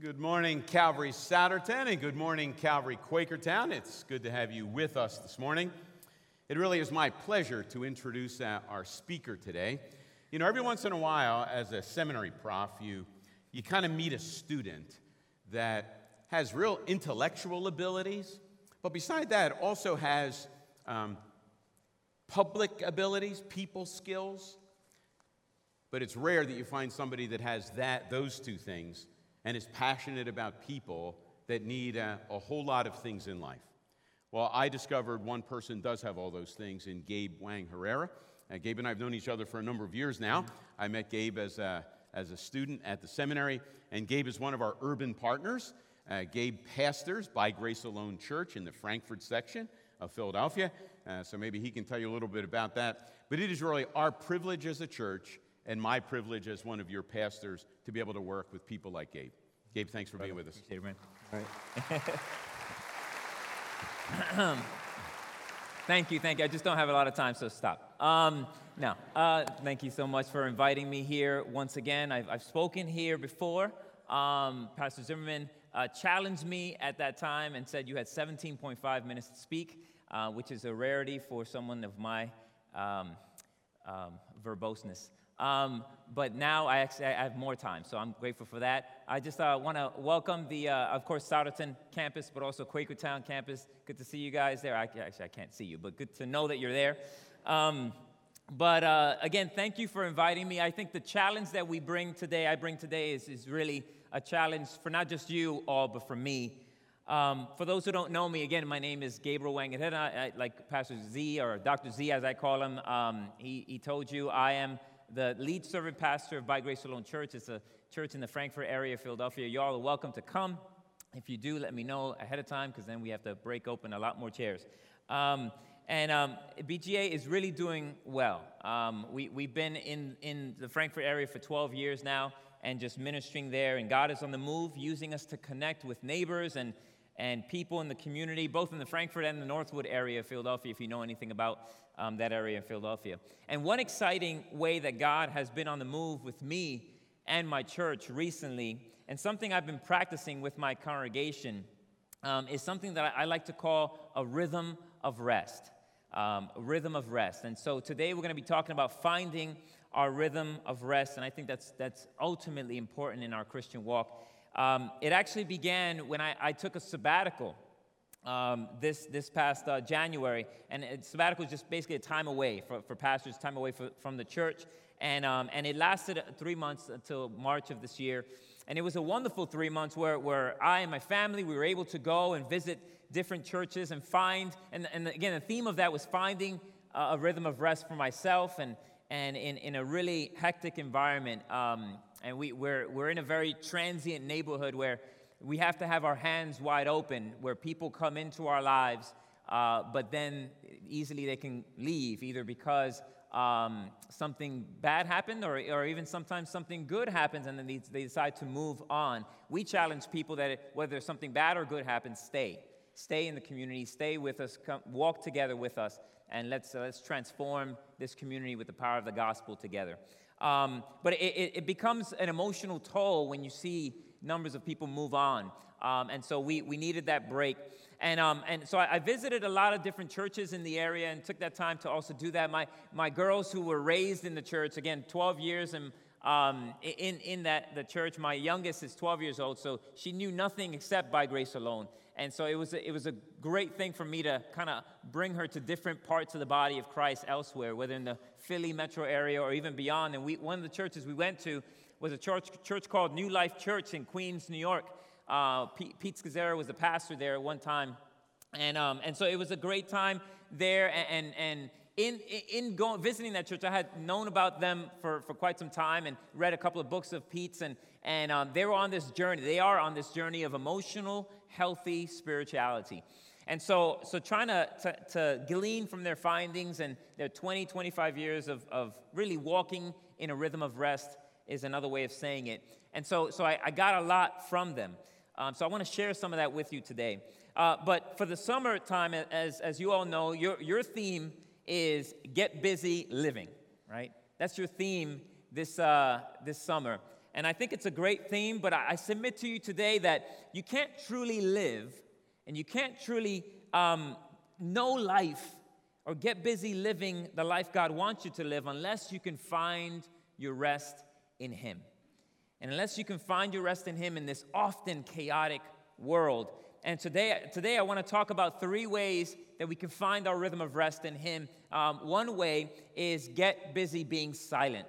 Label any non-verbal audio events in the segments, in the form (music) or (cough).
Good morning, Calvary Souderton, and good morning, Calvary Quakertown. It's good to have you with us this morning. It really is my pleasure to introduce uh, our speaker today. You know, every once in a while, as a seminary prof, you, you kind of meet a student that has real intellectual abilities, but beside that, also has um, public abilities, people skills. But it's rare that you find somebody that has that, those two things and is passionate about people that need a, a whole lot of things in life. Well, I discovered one person does have all those things in Gabe Wang Herrera. Uh, Gabe and I have known each other for a number of years now. I met Gabe as a, as a student at the seminary, and Gabe is one of our urban partners. Uh, Gabe pastors by Grace Alone Church in the Frankford section of Philadelphia, uh, so maybe he can tell you a little bit about that. But it is really our privilege as a church and my privilege as one of your pastors to be able to work with people like Gabe. Gabe, thanks for being with us. Appreciate it, man. All right. (laughs) thank you, thank you. I just don't have a lot of time, so stop. Um, no, uh, thank you so much for inviting me here once again. I've, I've spoken here before. Um, Pastor Zimmerman uh, challenged me at that time and said you had 17.5 minutes to speak, uh, which is a rarity for someone of my um, um verboseness. Um, but now I actually I have more time, so I'm grateful for that. I just uh, want to welcome the, uh, of course, Souderton campus, but also Quakertown campus. Good to see you guys there. I, actually, I can't see you, but good to know that you're there. Um, but uh, again, thank you for inviting me. I think the challenge that we bring today, I bring today, is, is really a challenge for not just you all, but for me. Um, for those who don't know me, again, my name is Gabriel Wangahena, like Pastor Z, or Dr. Z as I call him. Um, he, he told you I am the lead servant pastor of By Grace Alone Church. It's a church in the Frankford area of Philadelphia. Y'all are welcome to come. If you do, let me know ahead of time because then we have to break open a lot more chairs. Um, and um, BGA is really doing well. Um, we, we've been in, in the Frankford area for 12 years now and just ministering there. And God is on the move, using us to connect with neighbors and, and people in the community, both in the Frankford and the Northwood area of Philadelphia, if you know anything about um, that area of Philadelphia. And one exciting way that God has been on the move with me and my church recently, and something I've been practicing with my congregation, um, is something that I, I, like to call a rhythm of rest. Um, rhythm of rest. And so today we're going to be talking about finding our rhythm of rest, and I think that's, that's ultimately important in our Christian walk. Um, it actually began when I, I took a sabbatical um, this, this past uh, January. And sabbatical is just basically a time away for, for pastors, time away for, from the church. And, um, and it lasted three months until March of this year. And it was a wonderful three months where, where I and my family, we were able to go and visit different churches and find, and, and again, the theme of that was finding a rhythm of rest for myself and, and in, in a really hectic environment. Um, and we, we're, we're in a very transient neighborhood where we have to have our hands wide open where people come into our lives, uh, but then easily they can leave, either because um, something bad happened or, or even sometimes something good happens and then they, they decide to move on. We challenge people that whether something bad or good happens, stay. Stay in the community, stay with us, come, walk together with us, and let's, uh, let's transform this community with the power of the gospel together. Um, but it, it, it becomes an emotional toll when you see numbers of people move on. Um, and so we, we needed that break. And, um, and so I, I, visited a lot of different churches in the area and took that time to also do that. My, my girls who were raised in the church, again, 12 years and um, in, in that the church, my youngest is 12 years old, so she knew nothing except by grace alone. And so it was a, it was a great thing for me to kind of bring her to different parts of the body of Christ elsewhere, whether in the Philly metro area or even beyond. And we, one of the churches we went to was a church, church called New Life Church in Queens, New York. Uh, Pete, Pete Scazzero was the pastor there at one time. And, um, and so it was a great time there. And, and in, in going, visiting that church, I had known about them for, for quite some time and read a couple of books of Pete's. And, and um, they were on this journey. They are on this journey of emotional, healthy spirituality. And so, so trying to, to, to, glean from their findings and their 20, 25 years of, of really walking in a rhythm of rest is another way of saying it. And so, so I, I got a lot from them. Um, so I want to share some of that with you today. Uh, but for the summertime, as, as you all know, your, your theme is get busy living, right? That's your theme this, uh, this summer. And I think it's a great theme, but I, submit to you today that you can't truly live and you can't truly um, know life or get busy living the life God wants you to live unless you can find your rest in Him. And unless you can find your rest in Him in this often chaotic world. And today, today I want to talk about three ways that we can find our rhythm of rest in Him. Um, one way is get busy being silent.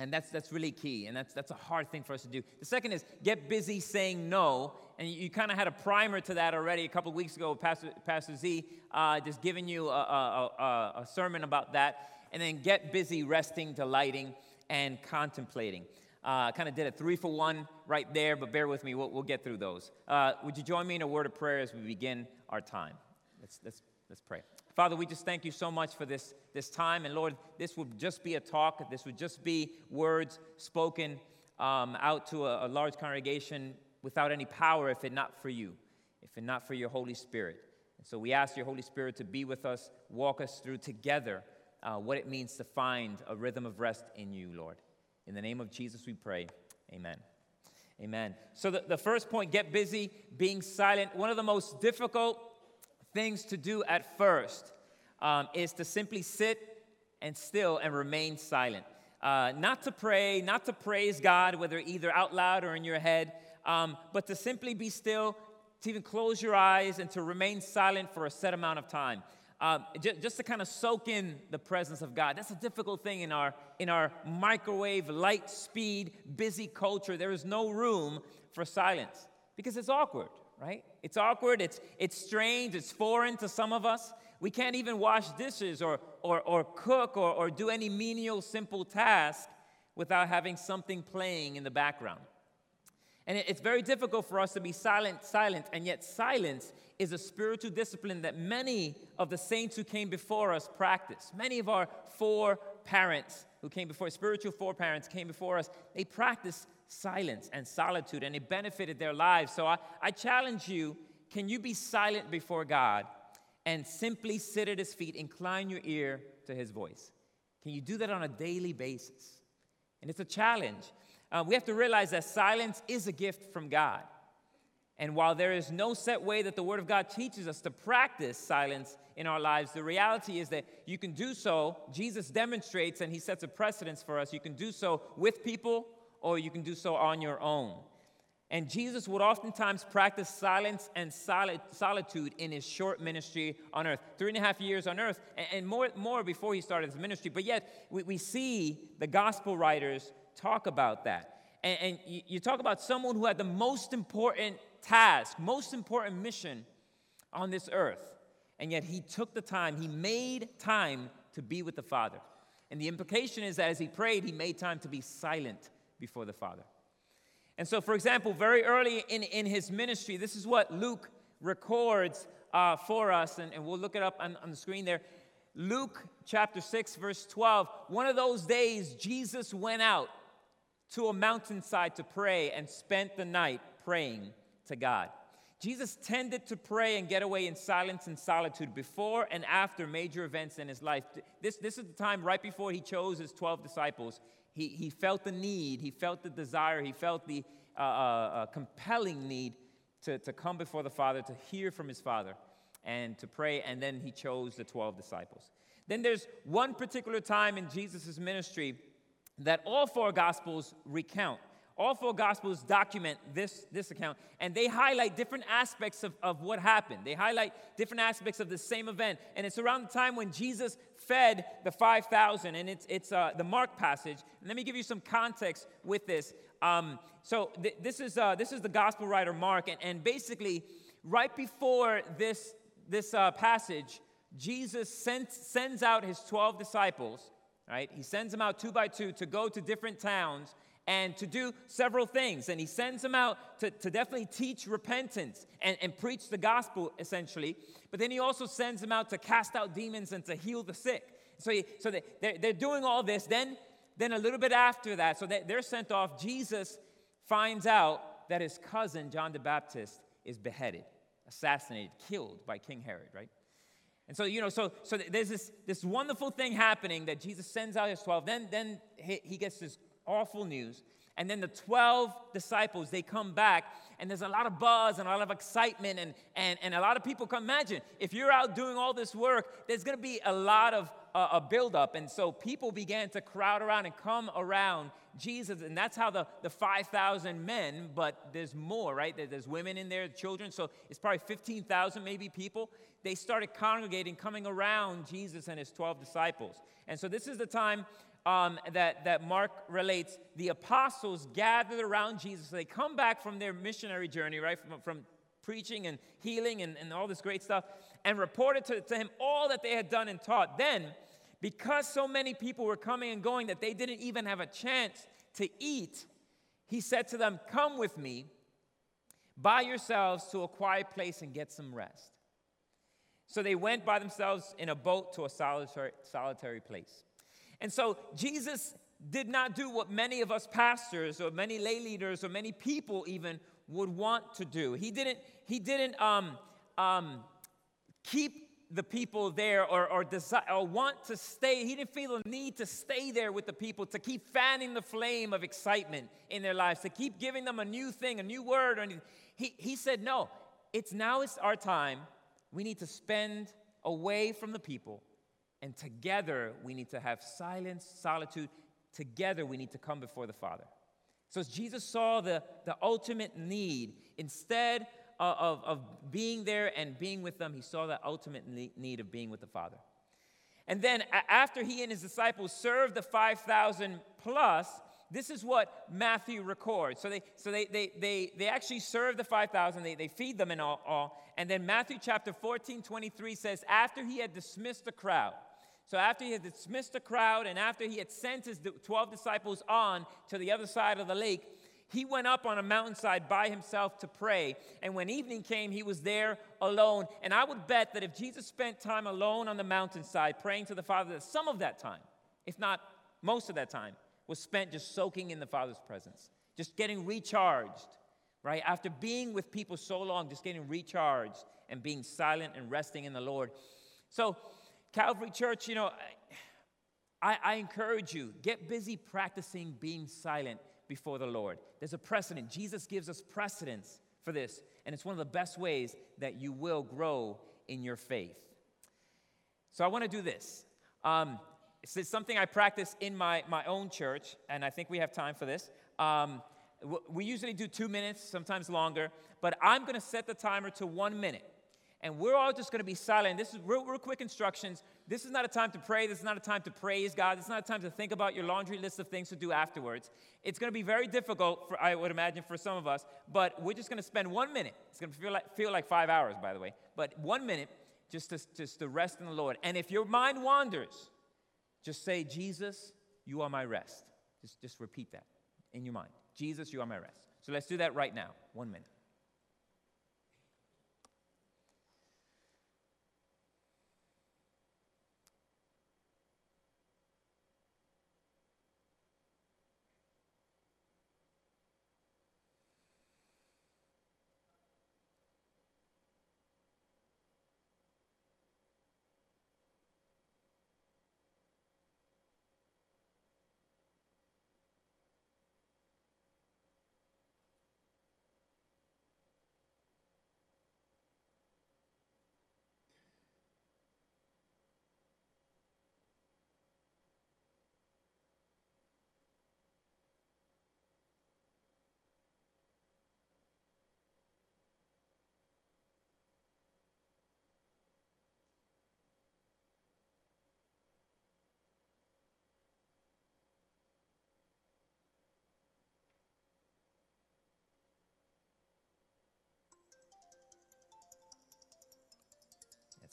And that's, that's really key, and that's, that's a hard thing for us to do. The second is get busy saying no. And you, you kind of had a primer to that already a couple weeks ago with Pastor, Pastor Z, uh, just giving you a, a, a, a sermon about that. And then get busy resting, delighting, and contemplating. Uh, kind of did a three for one right there, but bear with me, we'll, we'll get through those. Uh, would you join me in a word of prayer as we begin our time? Let's, let's, let's pray. Father, we just thank you so much for this, this time. And Lord, this would just be a talk, this would just be words spoken um, out to a, a large congregation without any power if it not for you, if it not for your Holy Spirit. And so we ask your Holy Spirit to be with us, walk us through together uh, what it means to find a rhythm of rest in you, Lord. In the name of Jesus, we pray. Amen. Amen. So, the, the first point get busy, being silent. One of the most difficult things to do at first um, is to simply sit and still and remain silent. Uh, not to pray, not to praise God, whether either out loud or in your head, um, but to simply be still, to even close your eyes and to remain silent for a set amount of time. Um, just, just to kind of soak in the presence of God. That's a difficult thing in our, in our microwave, light speed, busy culture. There is no room for silence because it's awkward, right? It's awkward, it's, it's strange, it's foreign to some of us. We can't even wash dishes or, or, or cook or, or do any menial, simple task without having something playing in the background. And it's very difficult for us to be silent, silent, and yet silence is a spiritual discipline that many of the saints who came before us practice. Many of our four parents who came before, spiritual foreparents came before us, they practiced silence and solitude, and it benefited their lives. So I, I challenge you can you be silent before God and simply sit at His feet, incline your ear to His voice? Can you do that on a daily basis? And it's a challenge. Uh, we have to realize that silence is a gift from God. And while there is no set way that the Word of God teaches us to practice silence in our lives, the reality is that you can do so. Jesus demonstrates and He sets a precedence for us. You can do so with people or you can do so on your own. And Jesus would oftentimes practice silence and solitude in his short ministry on earth. Three and a half years on earth, and more, more before he started his ministry. But yet, we, we see the gospel writers talk about that. And, you talk about someone who had the most important task, most important mission on this earth. And yet, he took the time, he made time to be with the Father. And the implication is that as he prayed, he made time to be silent before the Father. And so, for example, very early in, in his ministry, this is what Luke records uh, for us, and, and, we'll look it up on, on the screen there. Luke chapter 6, verse 12. One of those days, Jesus went out to a mountainside to pray and spent the night praying to God. Jesus tended to pray and get away in silence and solitude before and after major events in his life. This, this is the time right before he chose his 12 disciples. He, he felt the need, he felt the desire, he felt the uh, uh, uh, compelling need to, to come before the Father, to hear from his Father, and to pray, and then he chose the 12 disciples. Then there's one particular time in Jesus' ministry that all four Gospels recount. All four Gospels document this, this account, and they highlight different aspects of, of what happened. They highlight different aspects of the same event. And it's around the time when Jesus fed the 5,000, and it's, it's uh, the Mark passage. Let me give you some context with this. Um, so, th- this, is, uh, this is the Gospel writer Mark, and, and basically, right before this, this uh, passage, Jesus sent, sends out his 12 disciples, right? He sends them out two by two to go to different towns and to do several things. And he sends them out to, to definitely teach repentance and, and preach the gospel, essentially. But then he also sends them out to cast out demons and to heal the sick. So, he, so they, they're, they're doing all this. Then, then a little bit after that, so they, they're sent off, Jesus finds out that his cousin, John the Baptist, is beheaded, assassinated, killed by King Herod, right? And so, you know, so, so there's this, this wonderful thing happening that Jesus sends out his 12. Then, then he, he gets this awful news. And then the 12 disciples, they come back, and there's a lot of buzz and a lot of excitement, and, and, and a lot of people come. Imagine if you're out doing all this work, there's gonna be a lot of uh, a buildup. And so people began to crowd around and come around Jesus. And that's how the, the 5,000 men, but there's more, right? There's women in there, children. So it's probably 15,000 maybe people. They started congregating, coming around Jesus and his 12 disciples. And so this is the time um, that, that Mark relates, the apostles gathered around Jesus. They come back from their missionary journey, right? From, from preaching and healing and, and all this great stuff, and reported to, to him all that they had done and taught. Then, because so many people were coming and going that they didn't even have a chance to eat, he said to them, Come with me by yourselves to a quiet place and get some rest. So they went by themselves in a boat to a solitary, solitary place. And so Jesus did not do what many of us pastors or many lay leaders or many people even would want to do. He didn't, he didn't um, um, keep the people there or, or, or want to stay. He didn't feel the need to stay there with the people, to keep fanning the flame of excitement in their lives, to keep giving them a new thing, a new word. Or anything. He, he said, No, it's now it's our time. We need to spend away from the people and together, we need to have silence, solitude. Together, we need to come before the Father. So, Jesus saw the, the ultimate need. Instead of, of being there and being with them, he saw the ultimate need of being with the Father. And then, after he and his disciples served the 5,000 plus, this is what Matthew records. So they, so they, they, they, they actually serve the 5,000, they, they feed them and all, all. And then Matthew chapter 14, 23 says, after he had dismissed the crowd, so after he had dismissed the crowd and after he had sent his 12 disciples on to the other side of the lake, he went up on a mountainside by himself to pray. And when evening came, he was there alone. And I would bet that if Jesus spent time alone on the mountainside praying to the Father, that some of that time, if not most of that time, was spent just soaking in the Father's presence, just getting recharged, right? After being with people so long, just getting recharged and being silent and resting in the Lord. So, Calvary Church, you know, I, I, encourage you, get busy practicing being silent before the Lord. There's a precedent. Jesus gives us precedence for this, and it's one of the best ways that you will grow in your faith. So I want to do this. Um, it's something I practice in my, my own church, and I think we have time for this. Um, we usually do two minutes, sometimes longer, but I'm going to set the timer to one minute and we're all just going to be silent. This is real, real quick instructions. This is not a time to pray. This is not a time to praise God. This is not a time to think about your laundry list of things to do afterwards. It's going to be very difficult, for, I would imagine, for some of us, but we're just going to spend one minute. It's going to feel like, feel like five hours, by the way, but one minute just to, just to rest in the Lord. And if your mind wanders, just say, Jesus, you are my rest. Just, just repeat that in your mind. Jesus, you are my rest. So let's do that right now. One minute.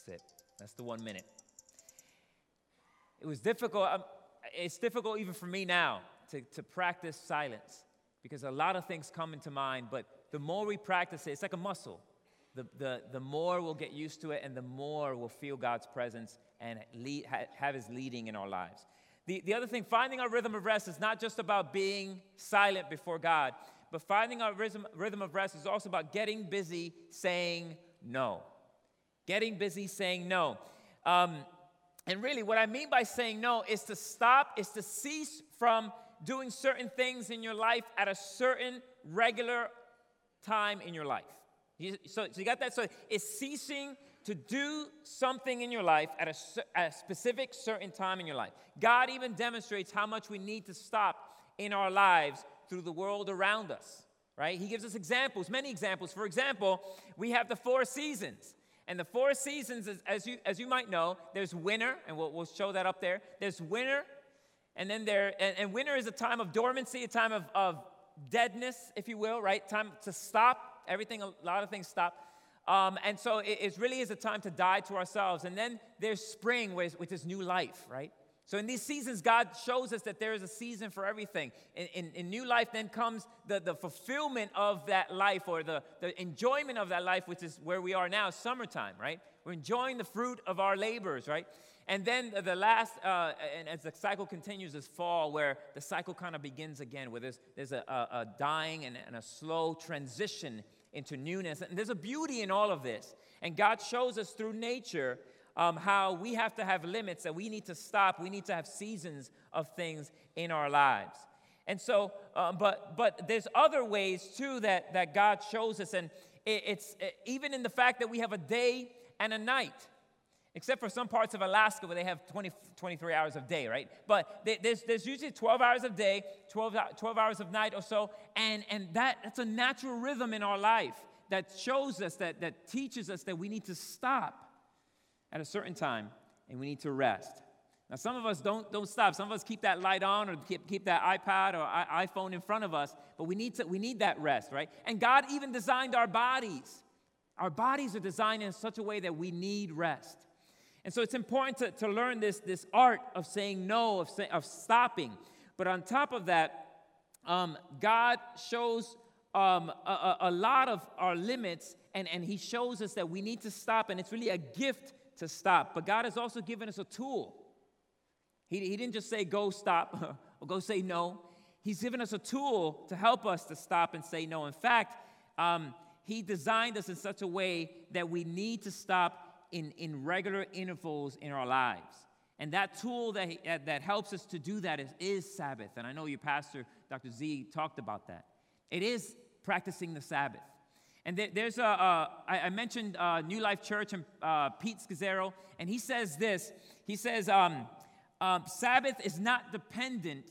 It. That's the one minute. It was difficult. Um, it's difficult even for me now to, to practice silence because a lot of things come into mind, but the more we practice it, it's like a muscle. The, the, the more we'll get used to it, and the more we'll feel God's presence and lead, have His leading in our lives. The, the other thing, finding our rhythm of rest is not just about being silent before God, but finding our rhythm, rhythm of rest is also about getting busy saying no. Getting busy saying no. Um, and really, what I mean by saying no is to stop, is to cease from doing certain things in your life at a certain regular time in your life. So, so you got that? So it's ceasing to do something in your life at a, a specific certain time in your life. God even demonstrates how much we need to stop in our lives through the world around us, right? He gives us examples, many examples. For example, we have the four seasons. And the four seasons, as you, as you might know, there's winter, and we'll, we'll show that up there. There's winter, and then there, and, and winter is a time of dormancy, a time of, of deadness, if you will, right? Time to stop. Everything, a lot of things stop. Um, and so it, it, really is a time to die to ourselves. And then there's spring, which, which is new life, right? So in these seasons, God shows us that there is a season for everything. In, in, in, new life, then comes the, the fulfillment of that life or the, the enjoyment of that life, which is where we are now, summertime, right? We're enjoying the fruit of our labors, right? And then the last, uh, and as the cycle continues, is fall, where the cycle kind of begins again, where there's, there's a, a, a dying and, and a slow transition into newness. And there's a beauty in all of this. And God shows us through nature um, how we have to have limits, that we need to stop, we need to have seasons of things in our lives. And so, um, but but there's other ways too that that God shows us, and it, it's it, even in the fact that we have a day and a night. Except for some parts of Alaska where they have 20, 23 hours of day, right? But there's, there's usually 12 hours of day, 12, 12 hours of night or so, and, and that, that's a natural rhythm in our life that shows us, that, that teaches us that we need to stop at a certain time and we need to rest. Now, some of us don't, don't stop. Some of us keep that light on or keep, keep that iPad or I, iPhone in front of us, but we need, to, we need that rest, right? And God even designed our bodies. Our bodies are designed in such a way that we need rest. And so it's important to, to learn this, this art of saying no, of, say, of stopping. But on top of that, um, God shows um, a, a, lot of our limits, and, and He shows us that we need to stop, and it's really a gift to stop. But God has also given us a tool. He, he didn't just say, go stop (laughs) or go say no. He's given us a tool to help us to stop and say no. In fact, um, He designed us in such a way that we need to stop in, in regular intervals in our lives. And that tool that, that helps us to do that is, is Sabbath. And I know your pastor, Dr. Z, talked about that. It is practicing the Sabbath. And there's a, a I mentioned uh, New Life Church and uh, Pete Scazzero, and he says this. He says, um, um, Sabbath is not dependent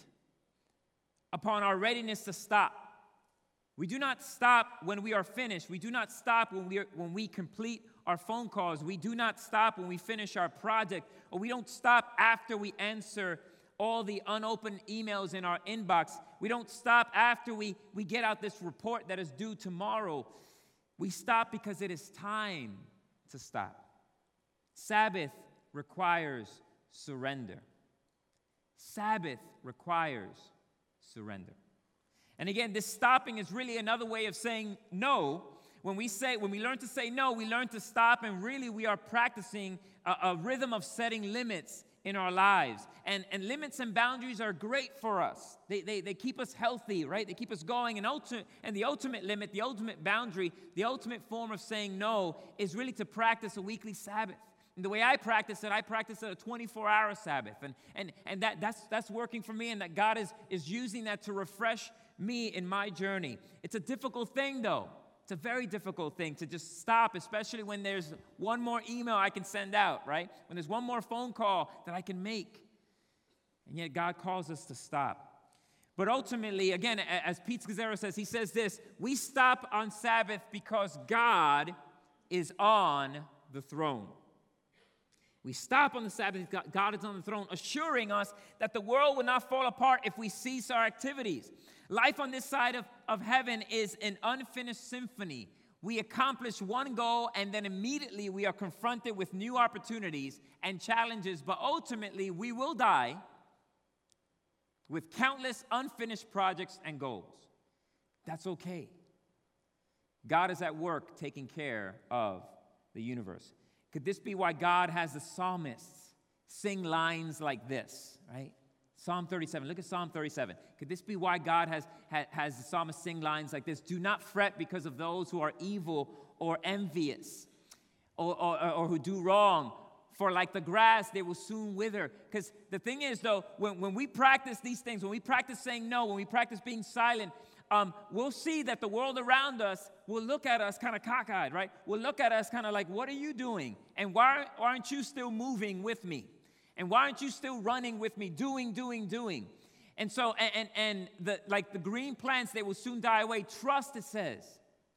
upon our readiness to stop. We do not stop when we are finished. We do not stop when we, are, when we complete our phone calls. We do not stop when we finish our project, or we don't stop after we answer all the unopened emails in our inbox. We don't stop after we, we get out this report that is due tomorrow. We stop because it is time to stop. Sabbath requires surrender. Sabbath requires surrender. And again, this stopping is really another way of saying no. When we say, when we learn to say no, we learn to stop, and really we are practicing a, a rhythm of setting limits in our lives. And, and limits and boundaries are great for us. They, they, they keep us healthy, right? They keep us going. And, ultimate, and the ultimate limit, the ultimate boundary, the ultimate form of saying no is really to practice a weekly Sabbath. And the way I practice it, I practice it a 24 hour Sabbath. And, and, and that, that's, that's working for me, and that God is, is using that to refresh me in my journey. It's a difficult thing, though. It's a very difficult thing to just stop, especially when there's one more email I can send out, right? When there's one more phone call that I can make. And yet God calls us to stop. But ultimately, again, as Pete Scazzero says, he says this we stop on Sabbath because God is on the throne. We stop on the Sabbath, because God is on the throne, assuring us that the world will not fall apart if we cease our activities. Life on this side of, of heaven is an unfinished symphony. We accomplish one goal and then immediately we are confronted with new opportunities and challenges, but ultimately we will die with countless unfinished projects and goals. That's okay. God is at work taking care of the universe. Could this be why God has the psalmists sing lines like this, right? Psalm 37. Look at Psalm 37. Could this be why God has, has the psalmist sing lines like this? Do not fret because of those who are evil or envious or, or, or who do wrong, For like the grass, they will soon wither. Because the thing is, though, when, when we practice these things, when we practice saying no, when we practice being silent, um, we'll see that the world around us will look at us kind of cockeyed, right? Will look at us kind of like, what are you doing? And why aren't you still moving with me? And why aren't you still running with me, doing, doing, doing? And so, and, and, the, like the green plants, they will soon die away. Trust, it says.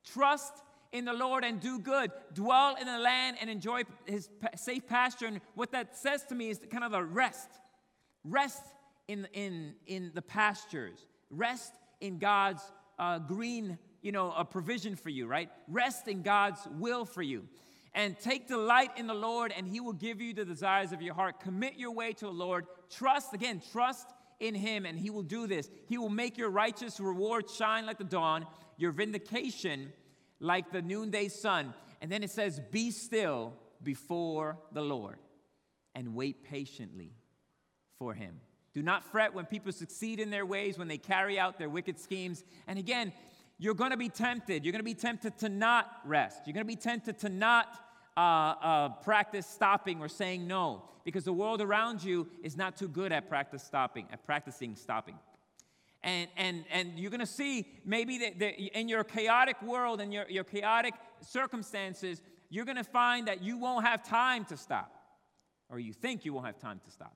Trust in the Lord and do good. Dwell in the land and enjoy his safe pasture. And what that says to me is kind of a rest. Rest in, in, in the pastures. Rest in God's uh, green, you know, a provision for you, right? Rest in God's will for you. And take delight in the Lord, and He will give you the desires of your heart. Commit your way to the Lord. Trust, again, trust in Him, and He will do this. He will make your righteous reward shine like the dawn, your vindication like the noonday sun. And then it says, Be still before the Lord and wait patiently for Him. Do not fret when people succeed in their ways, when they carry out their wicked schemes. And again, you're going to be tempted. You're going to be tempted to not rest. You're going to be tempted to not uh, uh, practice stopping or saying no because the world around you is not too good at practice stopping, at practicing stopping. And, and, and you're going to see maybe that, that in your chaotic world and your, your chaotic circumstances, you're going to find that you won't have time to stop, or you think you won't have time to stop.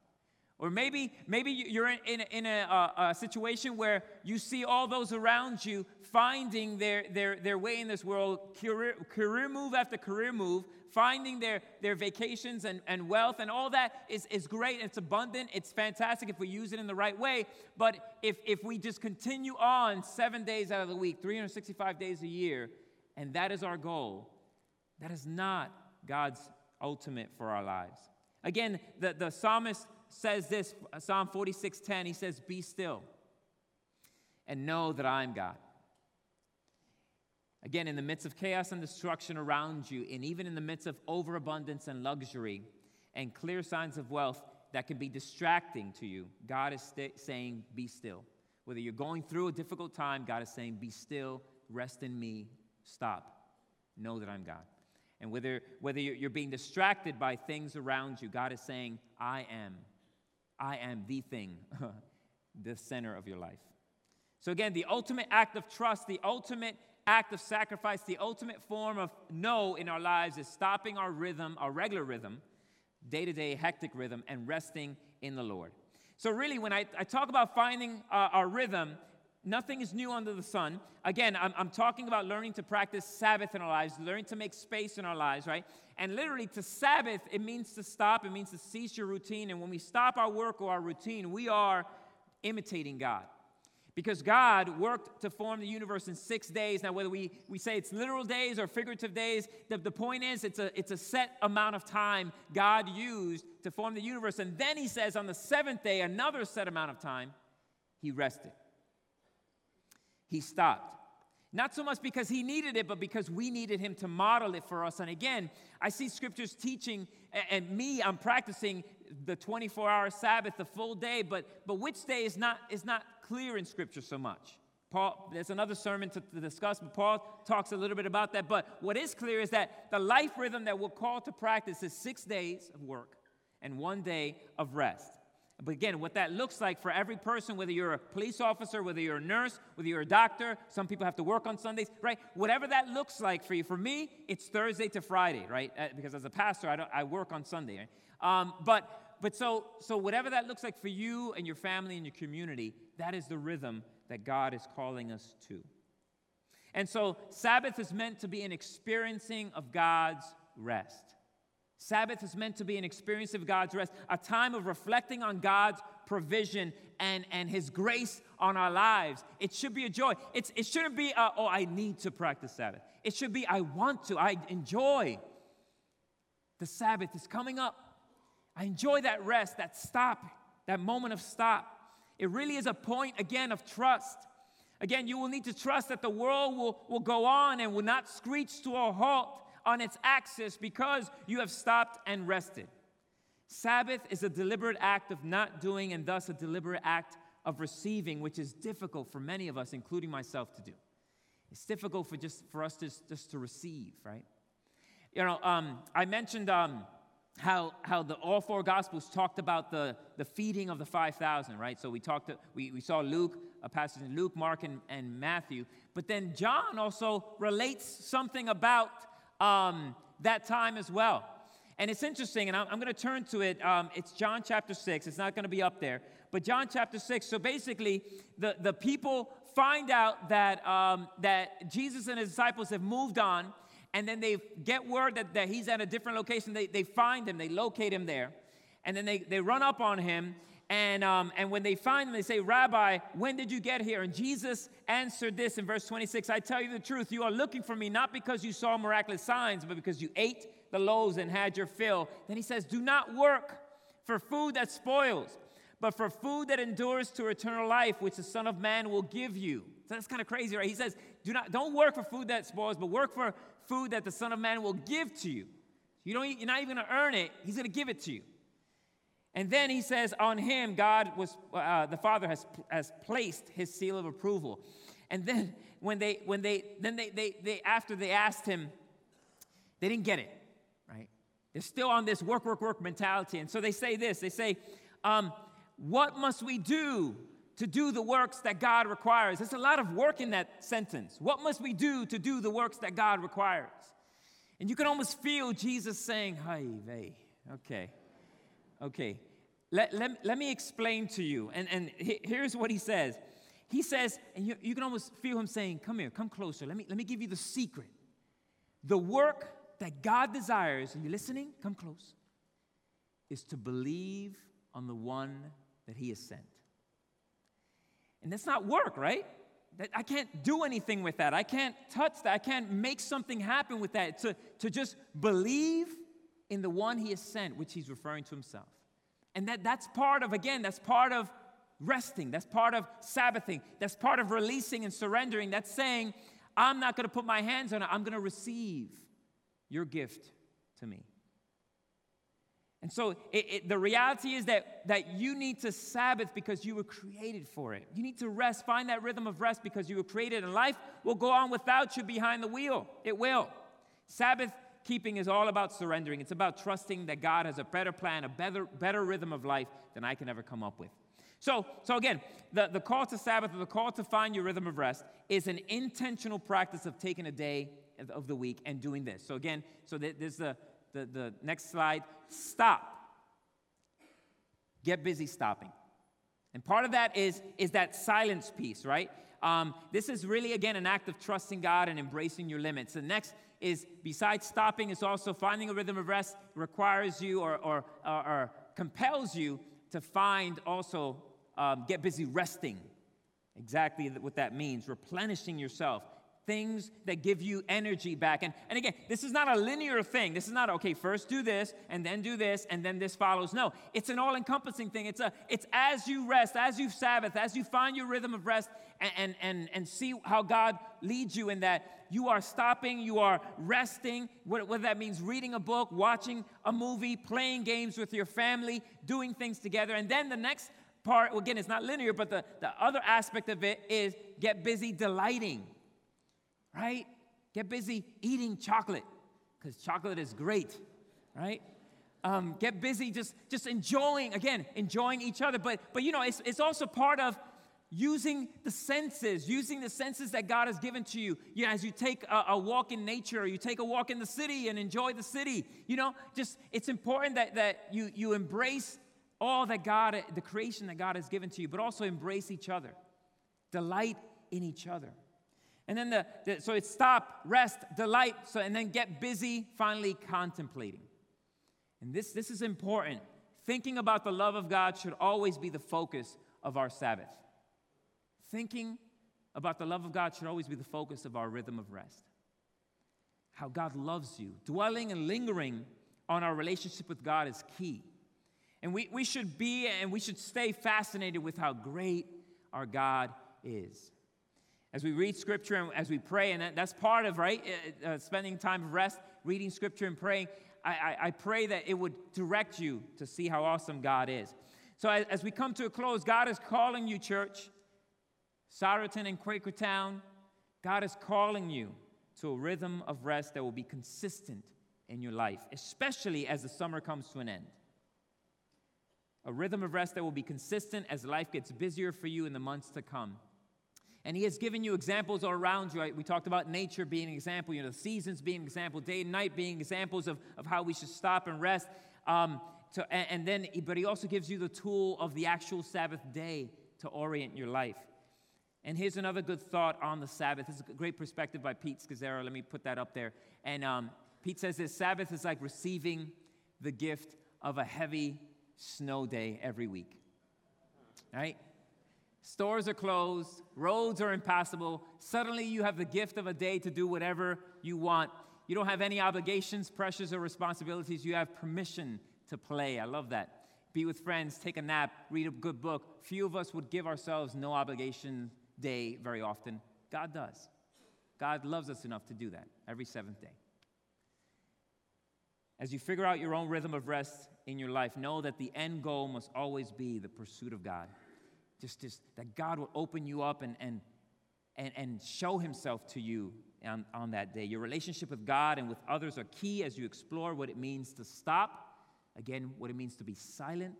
Or maybe, maybe you're in, in, in a, a, a, situation where you see all those around you finding their, their, their way in this world, career, career move after career move, finding their, their vacations and, and wealth, and all that is, is great. It's abundant. It's fantastic if we use it in the right way. But if, if we just continue on seven days out of the week, 365 days a year, and that is our goal, that is not God's ultimate for our lives. Again, the, the psalmist says this, Psalm 46:10, he says, Be still and know that I'm God. Again, in the midst of chaos and destruction around you, and even in the midst of overabundance and luxury and clear signs of wealth that can be distracting to you, God is st- saying, Be still. Whether you're going through a difficult time, God is saying, Be still, rest in me, stop, know that I'm God. And whether, whether you're being distracted by things around you, God is saying, I am. I am the thing, (laughs) the center of your life. So, again, the ultimate act of trust, the ultimate act of sacrifice, the ultimate form of no in our lives is stopping our rhythm, our regular rhythm, day to day hectic rhythm, and resting in the Lord. So, really, when I, I talk about finding uh, our rhythm, nothing is new under the sun. Again, I'm, I'm talking about learning to practice Sabbath in our lives, learning to make space in our lives, right? And literally, to Sabbath, it means to stop, it means to cease your routine. And when we stop our work or our routine, we are imitating God. Because God worked to form the universe in six days. Now, whether we, we say it's literal days or figurative days, the, the point is it's a, it's a set amount of time God used to form the universe. And then he says on the seventh day, another set amount of time, he rested. He stopped. Not so much because he needed it, but because we needed him to model it for us. And again, I see scriptures teaching, and me, I'm practicing the 24 hour Sabbath, the full day, but, but which day is not, is not clear in scripture so much. Paul, there's another sermon to, to, discuss, but Paul talks a little bit about that. But what is clear is that the life rhythm that we're called to practice is six days of work and one day of rest. But again, what that looks like for every person, whether you're a police officer, whether you're a nurse, whether you're a doctor, some people have to work on Sundays, right? Whatever that looks like for you. For me, it's Thursday to Friday, right? Uh, because as a pastor, I, I work on Sunday. Right? Um, but but so so whatever that looks like for you and your family and your community, that is the rhythm that God is calling us to. And so Sabbath is meant to be an experiencing of God's rest. Sabbath is meant to be an experience of God's rest, a time of reflecting on God's provision and, and His grace on our lives. It should be a joy. It's, it shouldn't be, a, oh, I need to practice Sabbath. It should be, I want to, I enjoy. The Sabbath is coming up. I enjoy that rest, that stop, that moment of stop. It really is a point, again, of trust. Again, you will need to trust that the world will, will go on and will not screech to a halt on its axis because you have stopped and rested. Sabbath is a deliberate act of not doing and thus a deliberate act of receiving, which is difficult for many of us, including myself, to do. It's difficult for just for us to just to receive, right? You know, um, I mentioned um, how, how the all four gospels talked about the, the feeding of the 5000 right so we talked to, we, we saw luke a passage in luke mark and, and matthew but then john also relates something about um, that time as well and it's interesting and i'm, I'm going to turn to it um, it's john chapter 6 it's not going to be up there but john chapter 6 so basically the, the people find out that, um, that jesus and his disciples have moved on and then they get word that, that he's at a different location. They, they find him, they locate him there, and then they, they run up on him. And, um, and when they find him, they say, Rabbi, when did you get here? And Jesus answered this in verse 26 I tell you the truth, you are looking for me not because you saw miraculous signs, but because you ate the loaves and had your fill. Then he says, Do not work for food that spoils, but for food that endures to eternal life, which the Son of Man will give you. So that's kind of crazy, right? He says, Do not, Don't work for food that spoils, but work for food that the Son of Man will give to you. You don't, you're not even going to earn it, He's going to give it to you. And then he says, on him, God was, uh, the Father has, has placed his seal of approval. And then when they, when they, then they, they, they, after they asked him, they didn't get it, right? They're still on this work, work, work mentality. And so they say this they say, um, What must we do to do the works that God requires. There's a lot of work in that sentence. What must we do to do the works that God requires? And you can almost feel Jesus saying, Hi, vey. Okay. Okay. Let, let, let me explain to you. And, and here's what he says. He says, and you, you can almost feel him saying, Come here, come closer. Let me, let me give you the secret. The work that God desires, are you listening? Come close, is to believe on the one that he has sent. And that's not work, right? That I can't do anything with that. I can't touch that. I can't make something happen with that. To, to just believe in the one he has sent, which he's referring to himself. And that, that's part of, again, that's part of resting. That's part of Sabbathing. That's part of releasing and surrendering. That's saying, I'm not going to put my hands on it. I'm going to receive your gift to me. And so it, it, the reality is that, that you need to Sabbath because you were created for it. You need to rest, find that rhythm of rest because you were created, and life will go on without you behind the wheel. It will. Sabbath keeping is all about surrendering, it's about trusting that God has a better plan, a better, better rhythm of life than I can ever come up with. So, so again, the, the call to Sabbath or the call to find your rhythm of rest is an intentional practice of taking a day of the week and doing this. So again, so there's the the, the next slide. Stop. Get busy stopping. And part of that is, is that silence piece, right? Um, this is really, again, an act of trusting God and embracing your limits. The next is, besides stopping, is also finding a rhythm of rest requires you or, or, or, or compels you to find also, um, get busy resting. Exactly what that means, replenishing yourself, things that give you energy back. And, and again, this is not a linear thing. This is not, okay, first do this, and then do this, and then this follows. No, it's an all encompassing thing. It's, a, it's as you rest, as you Sabbath, as you find your rhythm of rest, and, and, and, and see how God leads you in that. You are stopping, you are resting, whether that means reading a book, watching a movie, playing games with your family, doing things together. And then the next part, again, it's not linear, but the, the other aspect of it is get busy delighting right? Get busy eating chocolate because chocolate is great, right? Um, get busy just, just enjoying, again, enjoying each other. But, but you know, it's, it's also part of using the senses, using the senses that God has given to you. You know, as you take a, a, walk in nature, or you take a walk in the city and enjoy the city. You know, just it's important that, that you, you embrace all that God, the creation that God has given to you, but also embrace each other. Delight in each other. And then the, the, so it's stop, rest, delight, so and then get busy finally contemplating. And this, this is important. Thinking about the love of God should always be the focus of our Sabbath. Thinking about the love of God should always be the focus of our rhythm of rest. How God loves you. Dwelling and lingering on our relationship with God is key. And we, we should be and we should stay fascinated with how great our God is as we read scripture and as we pray, and that's part of, right, uh, uh, spending time of rest, reading scripture and praying, I, I, I, pray that it would direct you to see how awesome God is. So as, as we come to a close, God is calling you, church, Souderton and Quakertown, God is calling you to a rhythm of rest that will be consistent in your life, especially as the summer comes to an end. A rhythm of rest that will be consistent as life gets busier for you in the months to come. And he has given you examples all around you. We talked about nature being an example, you know, the seasons being an example, day and night being examples of, of how we should stop and rest. Um, to, and, and then, but he also gives you the tool of the actual Sabbath day to orient your life. And here's another good thought on the Sabbath. This is a great perspective by Pete Scazzero. Let me put that up there. And um, Pete says this Sabbath is like receiving the gift of a heavy snow day every week. Right? Stores are closed, roads are impassable. Suddenly you have the gift of a day to do whatever you want. You don't have any obligations, pressures, or responsibilities. You have permission to play. I love that. Be with friends, take a nap, read a good book. Few of us would give ourselves no obligation day very often. God does. God loves us enough to do that every seventh day. As you figure out your own rhythm of rest in your life, know that the end goal must always be the pursuit of God. Just, just that God will open you up and, and, and, and show himself to you on, on that day. Your relationship with God and with others are key as you explore what it means to stop, again, what it means to be silent.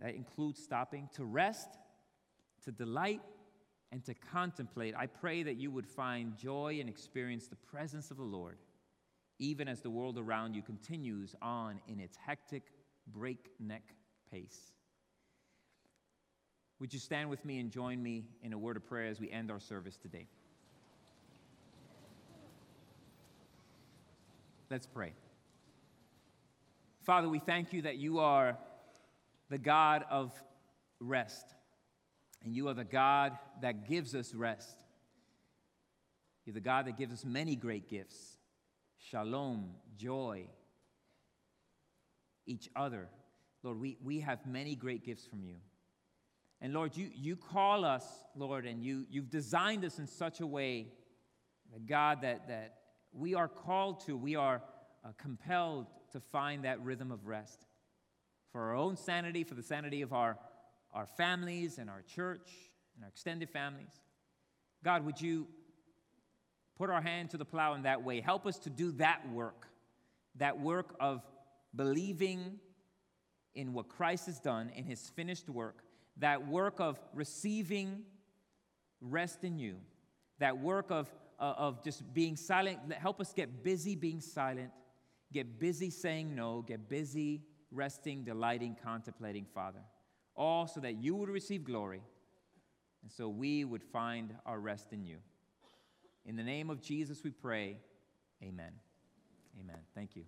That includes stopping, to rest, to delight, and to contemplate. I pray that you would find joy and experience the presence of the Lord even as the world around you continues on in its hectic, breakneck pace. Would you stand with me and join me in a word of prayer as we end our service today? Let's pray. Father, we thank you that you are the God of rest, and you are the God that gives us rest. You're the God that gives us many great gifts shalom, joy, each other. Lord, we, we have many great gifts from you. And Lord, you, you call us, Lord, and you, you've designed us in such a way, that God, that, that we are called to, we are uh, compelled to find that rhythm of rest for our own sanity, for the sanity of our, our families and our church and our extended families. God, would you put our hand to the plow in that way. Help us to do that work, that work of believing in what Christ has done, in his finished work, that work of receiving rest in you, that work of, uh, of just being silent. Help us get busy being silent, get busy saying no, get busy resting, delighting, contemplating, Father. All so that you would receive glory and so we would find our rest in you. In the name of Jesus, we pray. Amen. Amen. Thank you.